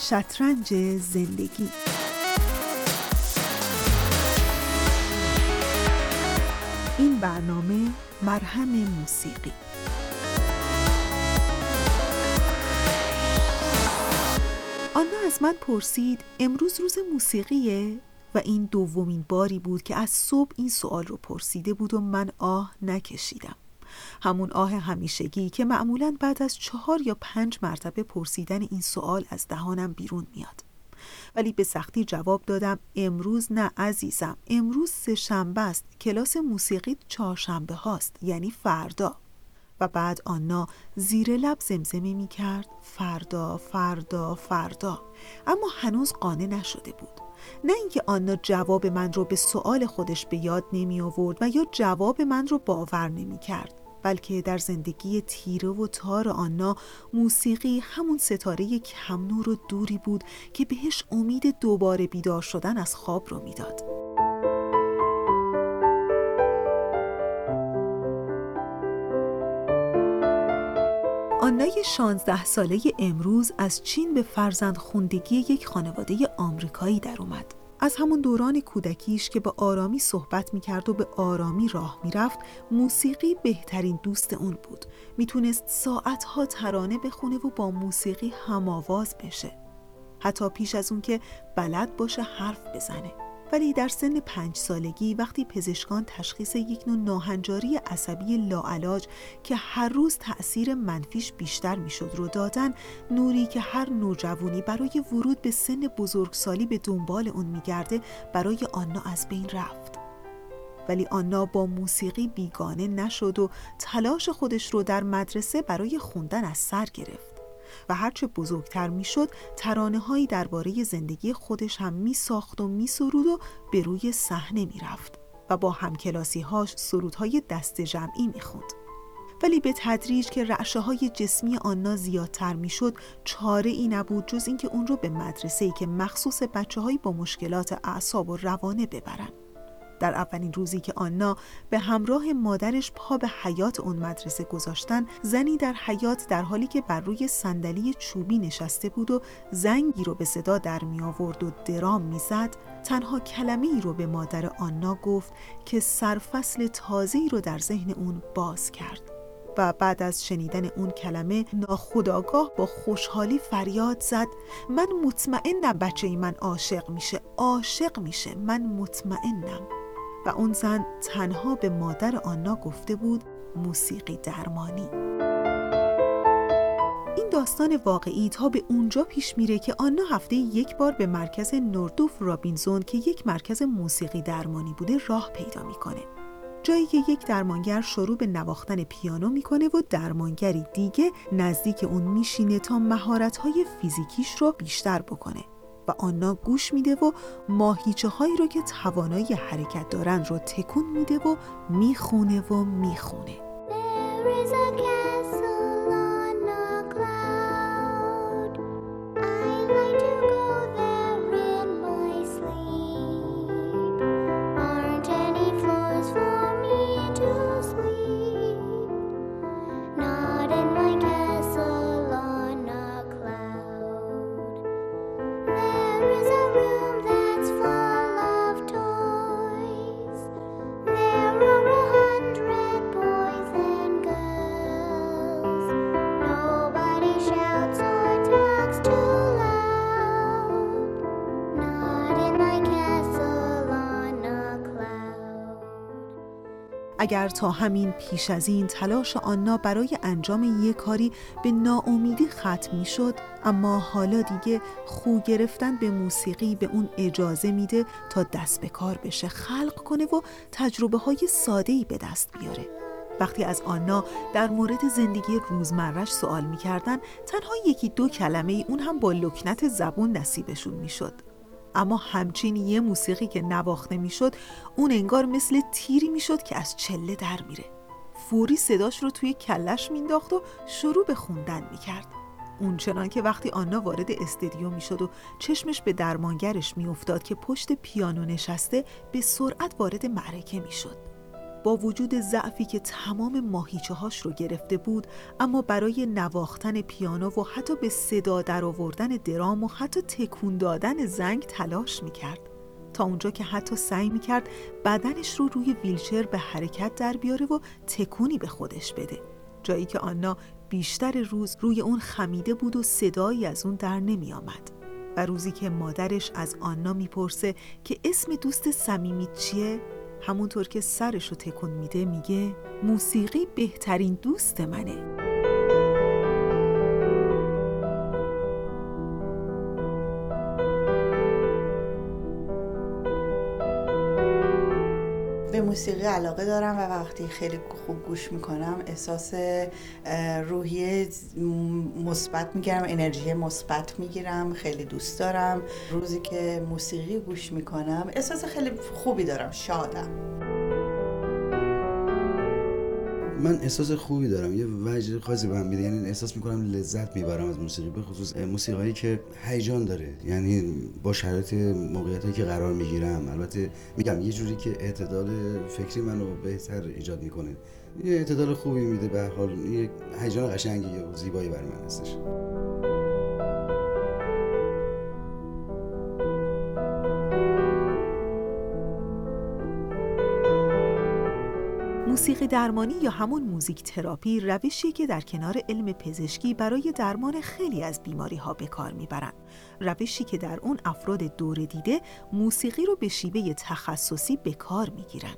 شطرنج زندگی. این برنامه مرهم موسیقی. آنا از من پرسید امروز روز موسیقیه؟ و این دومین باری بود که از صبح این سوال رو پرسیده بود و من آه نکشیدم. همون آه همیشگی که معمولا بعد از چهار یا پنج مرتبه پرسیدن این سوال از دهانم بیرون میاد. ولی به سختی جواب دادم امروز نه عزیزم امروز سه شنبه است کلاس موسیقی چهارشنبه هاست یعنی فردا. و بعد آنا زیر لب زمزمه می کرد فردا فردا فردا. اما هنوز قانع نشده بود. نه اینکه آنا جواب من رو به سوال خودش به یاد نمی آورد و یا جواب من رو باور نمی کرد بلکه در زندگی تیره و تار آنا موسیقی همون ستاره کم نور و دوری بود که بهش امید دوباره بیدار شدن از خواب رو می‌داد. آنای 16 ساله امروز از چین به فرزند خوندگی یک خانواده آمریکایی در اومد. از همون دوران کودکیش که به آرامی صحبت می‌کرد و به آرامی راه می‌رفت موسیقی بهترین دوست اون بود. می‌تونست ساعتها ترانه بخونه و با موسیقی هماواز بشه. حتی پیش از اون که بلد باشه حرف بزنه. ولی در سن پنج سالگی وقتی پزشکان تشخیص یک نوع ناهنجاری عصبی لاعلاج که هر روز تأثیر منفیش بیشتر می‌شد رو دادن نوری که هر نوجوانی برای ورود به سن بزرگسالی به دنبال اون میگرده برای آنا از بین رفت. ولی آنا با موسیقی بیگانه نشد و تلاش خودش رو در مدرسه برای خوندن از سر گرفت. و هرچه بزرگتر می‌شد ترانه هایی درباره زندگی خودش هم می ساخت و می سرود و به روی صحنه می رفت و با همکلاسی هاش سرودهای دست جمعی می خوند. ولی به تدریج که رعشه های جسمی آنا زیادتر می‌شد چاره ای نبود جز اینکه اون رو به مدرسه ای که مخصوص بچه هایی با مشکلات اعصاب و روانه ببرن در اولین روزی که آنا به همراه مادرش پا به حیات اون مدرسه گذاشتن زنی در حیات در حالی که بر روی صندلی چوبی نشسته بود و زنگی رو به صدا در می آورد و درام می‌زد تنها کلمه ای رو به مادر آنا گفت که سرفصل تازه‌ای رو در ذهن اون باز کرد. و بعد از شنیدن اون کلمه ناخداگاه با خوشحالی فریاد زد من مطمئنم بچه ای من عاشق میشه عاشق میشه من مطمئنم. و اون زن تنها به مادر آنا گفته بود موسیقی درمانی. این داستان واقعی تا به اونجا پیش میره که آنا هفته یک بار به مرکز نوردوف رابینزون که یک مرکز موسیقی درمانی بوده راه پیدا می‌کنه. جایی که یک درمانگر شروع به نواختن پیانو می‌کنه و درمانگری دیگه نزدیک اون میشینه تا مهارت‌های فیزیکیش رو بیشتر بکنه. و آنا گوش میده و ماهیچه هایی رو که توانایی حرکت دارند رو تکون میده و می‌خونه و می‌خونه. اگر تا همین پیش از این تلاش آنا برای انجام یک کاری به ناامیدی ختم می شد اما حالا دیگه خو گرفتن به موسیقی به اون اجازه میده تا دست به کار بشه خلق کنه و تجربه های ساده ای به دست بیاره. وقتی از آنا در مورد زندگی روزمرش سوال می‌کردن تنها یکی دو کلمه ای اون هم با لکنت زبون نصیبشون می‌شد. اما همچین یه موسیقی که نواخته می‌شد اون انگار مثل تیری می‌شد که از چله در میره. فوری صداش رو توی کلش مینداخت و شروع به خوندن می‌کرد. اون چنان که وقتی آنا وارد استدیو می‌شد و چشمش به درمانگرش میافتاد که پشت پیانو نشسته به سرعت وارد معرکه می‌شد. با وجود ضعفی که تمام ماهیچه هاش رو گرفته بود اما برای نواختن پیانو و حتی به صدا در آوردن درام و حتی تکون دادن زنگ تلاش می‌کرد. تا اونجا که حتی سعی می‌کرد بدنش رو روی ویلچر به حرکت در بیاره و تکونی به خودش بده. جایی که آنا بیشتر روز روی اون خمیده بود و صدایی از اون در نمی آمد. و روزی که مادرش از آنا می‌پرسه که اسم دوست صمیمی چیه؟ همونطور که سرش رو تکون میده میگه موسیقی بهترین دوست منه. موسیقی علاقه دارم و وقتی خیلی خوب گوش می‌کنم احساس روحی مثبت می‌گیرم انرژی مثبت می‌گیرم خیلی دوست دارم. روزی که موسیقی گوش می‌کنم احساس خیلی خوبی دارم شادم. من احساس خوبی دارم. یه وجه خاصی به هم میده. یعنی احساس می‌کنم لذت می‌برم از موسیقی به خصوص موسیقی که هیجان داره. یعنی با شرایط موقعیتی که قرار می‌گیرم. البته میگم یه جوری که اعتدال فکری منو بهتر ایجاد می‌کنه. یه اعتدال خوبی میده به حال. یه هیجان قشنگی و زیبایی برای من هستش. موسیقی درمانی یا همون موزیک تراپی روشی که در کنار علم پزشکی برای درمان خیلی از بیماری ها به کار می‌برن. روشی که در اون افراد دور دیده موسیقی رو به شیوه تخصصی به کار می‌گیرن.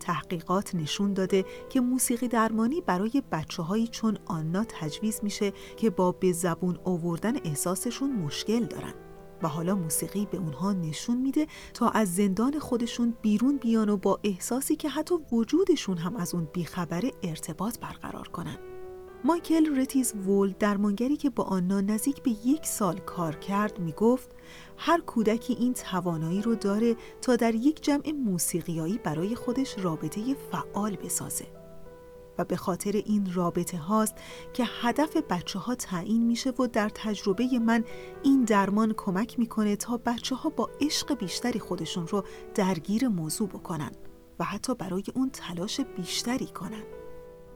تحقیقات نشون داده که موسیقی درمانی برای بچه هایی چون آنا تجویز میشه که با به زبون آوردن احساسشون مشکل دارن. و حالا موسیقی به اونها نشون میده تا از زندان خودشون بیرون بیان و با احساسی که حتی وجودشون هم از اون بیخبره ارتباط برقرار کنن. مایکل رتیز وول درمانگری که با آنا نزدیک به یک سال کار کرد می‌گفت هر کودکی این توانایی رو داره تا در یک جمع موسیقیایی برای خودش رابطه فعال بسازه. و به خاطر این رابطه هاست که هدف بچه ها تعیین میشه و در تجربه من این درمان کمک می‌کنه تا بچه ها با عشق بیشتری خودشون رو درگیر موضوع بکنن و حتی برای اون تلاش بیشتری کنن.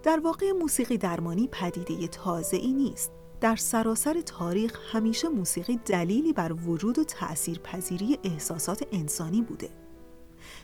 در واقع موسیقی درمانی پدیده تازه ای نیست. در سراسر تاریخ همیشه موسیقی دلیلی بر وجود و تأثیر پذیری احساسات انسانی بوده.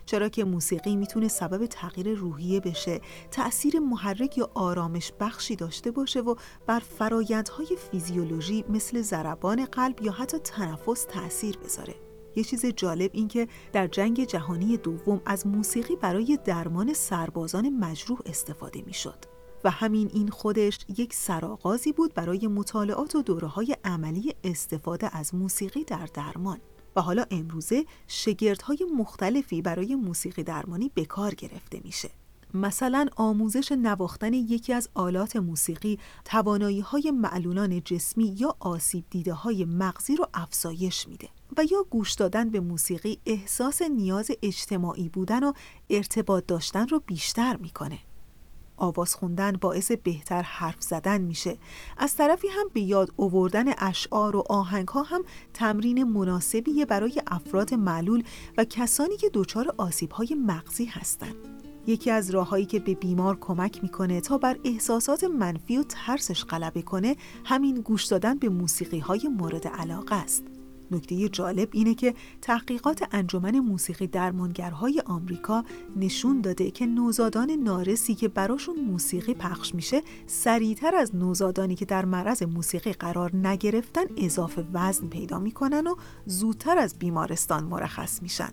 چرا که موسیقی می‌تونه سبب تغییر روحیه بشه تأثیر محرک یا آرامش بخشی داشته باشه و بر فرایندهای فیزیولوژی مثل ضربان قلب یا حتی تنفس تأثیر بذاره یه چیز جالب این که در جنگ جهانی دوم از موسیقی برای درمان سربازان مجروح استفاده می‌شد. و همین این خودش یک سرآغازی بود برای مطالعات و دوره های عملی استفاده از موسیقی در درمان. و حالا امروزه شگردهای مختلفی برای موسیقی درمانی به کار گرفته میشه. مثلا آموزش نواختن یکی از آلات موسیقی توانایی های معلولان جسمی یا آسیب دیده های مغزی رو افزایش میده و یا گوش دادن به موسیقی احساس نیاز اجتماعی بودن و ارتباط داشتن رو بیشتر می‌کنه. آواز خوندن باعث بهتر حرف زدن میشه. از طرفی هم به یاد آوردن اشعار و آهنگ ها هم تمرین مناسبیه برای افراد معلول و کسانی که دچار آسیب های مغزی هستند یکی از راههایی که به بیمار کمک می‌کنه تا بر احساسات منفی و ترسش غلبه کنه همین گوش دادن به موسیقی های مورد علاقه است. نکته جالب اینه که تحقیقات انجمن موسیقی درمانگرهای آمریکا نشون داده که نوزادان نارسی که براشون موسیقی پخش میشه سریعتر از نوزادانی که در معرض موسیقی قرار نگرفتن اضافه وزن پیدا می‌کنن و زودتر از بیمارستان مرخص میشن.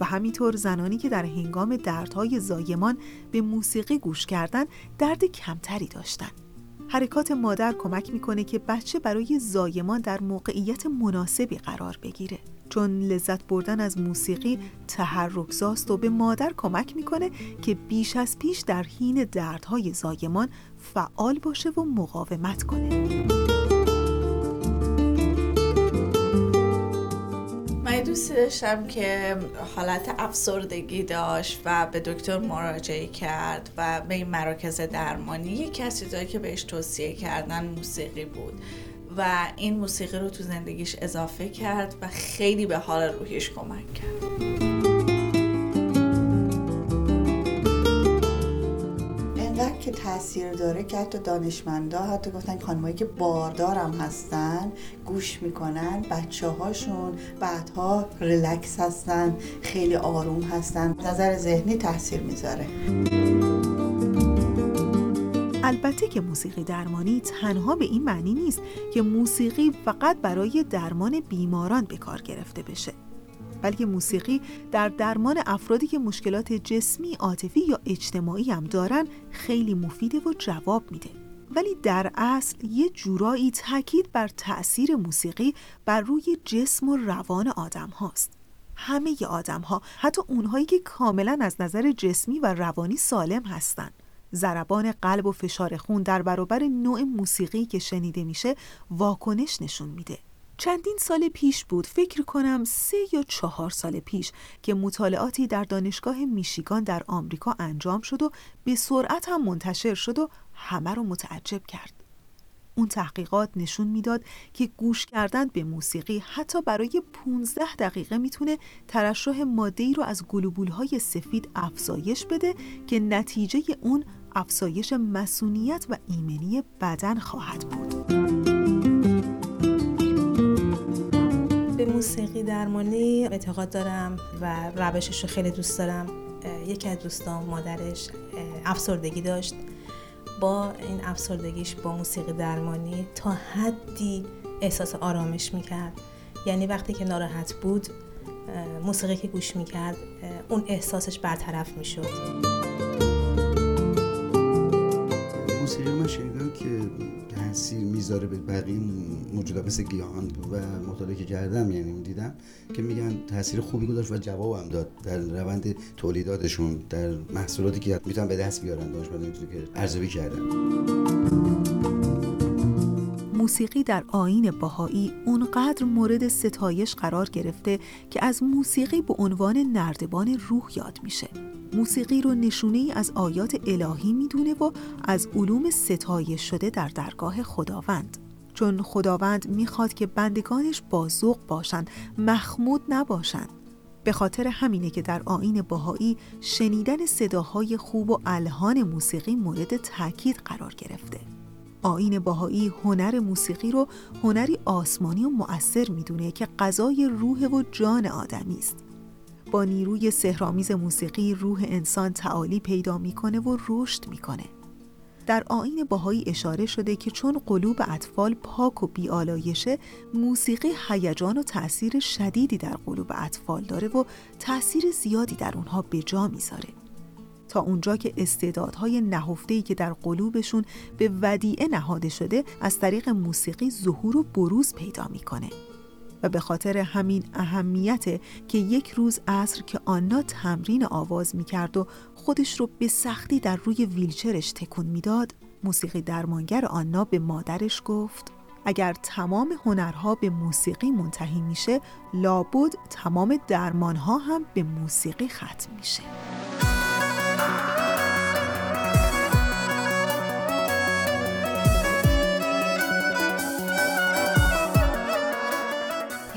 و همینطور زنانی که در هنگام دردهای زایمان به موسیقی گوش کردن درد کمتری داشتن. حرکات مادر کمک می‌کنه که بچه برای زایمان در موقعیت مناسبی قرار بگیره. چون لذت بردن از موسیقی تحرکزاست و به مادر کمک می‌کنه که بیش از پیش در حین دردهای زایمان فعال باشه و مقاومت کنه. دوست داشتم که حالت افسردگی داشت و به دکتر مراجعه کرد و به این مراکز درمانی یکی از چیزهایی که بهش توصیه کردن موسیقی بود و این موسیقی رو تو زندگیش اضافه کرد و خیلی به حال روحیش کمک کرد. که تاثیر داره که حتی دانشمندا حتی گفتن خانمایی که باردارم هستن گوش می‌کنن بچه هاشون بعدها ریلکس هستن خیلی آروم هستن نظر ذهنی تاثیر می‌ذاره. البته که موسیقی درمانی تنها به این معنی نیست که موسیقی فقط برای درمان بیماران به کار گرفته بشه. بلکه موسیقی در درمان افرادی که مشکلات جسمی، عاطفی یا اجتماعی هم دارن خیلی مفیده و جواب میده. ولی در اصل یه جورایی تاکید بر تأثیر موسیقی بر روی جسم و روان آدم هاست. همه آدم ها حتی اونهایی که کاملا از نظر جسمی و روانی سالم هستند. ضربان قلب و فشار خون در برابر نوع موسیقی که شنیده میشه واکنش نشون میده. چندین سال پیش بود فکر کنم سه یا چهار سال پیش که مطالعاتی در دانشگاه میشیگان در آمریکا انجام شد و به سرعت هم منتشر شد و همه رو متعجب کرد. اون تحقیقات نشون می‌داد که گوش کردن به موسیقی حتی برای 15 دقیقه می‌تونه ترشح ماده رو از گلوبولهای سفید افزایش بده که نتیجه اون افزایش مسونیت و ایمنی بدن خواهد بود. موسیقی درمانی اعتقاد دارم و روشش رو خیلی دوست دارم. یکی از دوستان مادرش افسردگی داشت. با این افسردگیش با موسیقی درمانی تا حدی احساس آرامش می‌کرد. یعنی وقتی که ناراحت بود موسیقی که گوش می‌کرد اون احساسش برطرف می‌شد. می‌ذاره به بقیه موجودات مثل گیاهان و مطالعه که کردم یعنی دیدم که میگن تاثیر خوبی گذاشت و جواب داد در روند تولیداتشون در محصولاتی که می‌تونن به دست بیارن دانشمندان که ارزیابی کردن. موسیقی در آین باهایی اونقدر مورد ستایش قرار گرفته که از موسیقی به عنوان نردبان روح یاد میشه. موسیقی رو نشونه ای از آیات الهی می‌دونه و از علوم ستایش شده در درگاه خداوند. چون خداوند می‌خواد که بندگانش بازوق باشند مخمود نباشند به خاطر همینه که در آین باهایی شنیدن صداهای خوب و الهان موسیقی مورد تاکید قرار گرفته. آین باهایی هنر موسیقی رو هنری آسمانی و مؤثر می‌دونه که غذای روح و جان آدمی است. با نیروی سهرامیز موسیقی روح انسان تعالی پیدا می‌کنه و رشد می‌کنه. در آین باهایی اشاره شده که چون قلوب اطفال پاک و بیالایشه موسیقی هیجان و تأثیر شدیدی در قلوب اطفال داره و تأثیر زیادی در اونها به جا می‌ذاره. تا اونجا که استعدادهای نهفته‌ای که در قلوبشون به ودیعه نهاده شده از طریق موسیقی ظهور و بروز پیدا می‌کنه. و به خاطر همین اهمیت که یک روز عصر که آنا تمرین آواز می‌کرد و خودش رو به سختی در روی ویلچرش تکون می‌داد موسیقی درمانگر آنا به مادرش گفت اگر تمام هنرها به موسیقی منتهی میشه لابد تمام درمانها هم به موسیقی ختم میشه.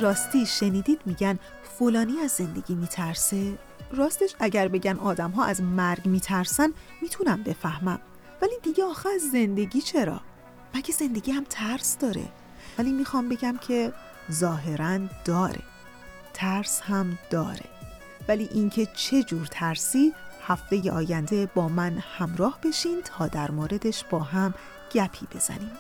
راستی شنیدید میگن فلانی از زندگی میترسه؟ راستش اگر بگن آدم ها از مرگ میترسن می‌تونم بفهمم. ولی دیگه آخه از زندگی چرا؟ مگه زندگی هم ترس داره؟ ولی می‌خوام بگم که ظاهرا داره. ترس هم داره. ولی اینکه چه جور ترسی هفته آینده با من همراه بشین تا در موردش با هم گپی بزنیم.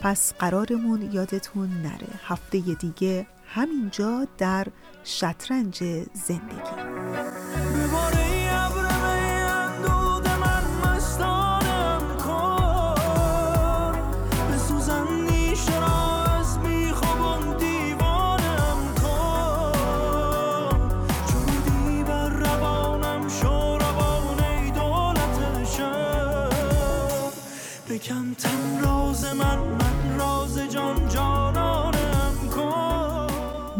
پس قرارمون یادتون نره هفته دیگه همینجا در شطرنج زندگی.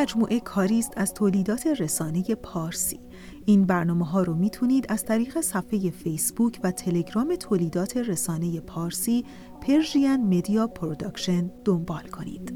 مجموعه کاری است از تولیدات رسانه پارسی این برنامه ها رو می‌تونید از طریق صفحه فیسبوک و تلگرام تولیدات رسانه پارسی Persian Media Production دنبال کنید.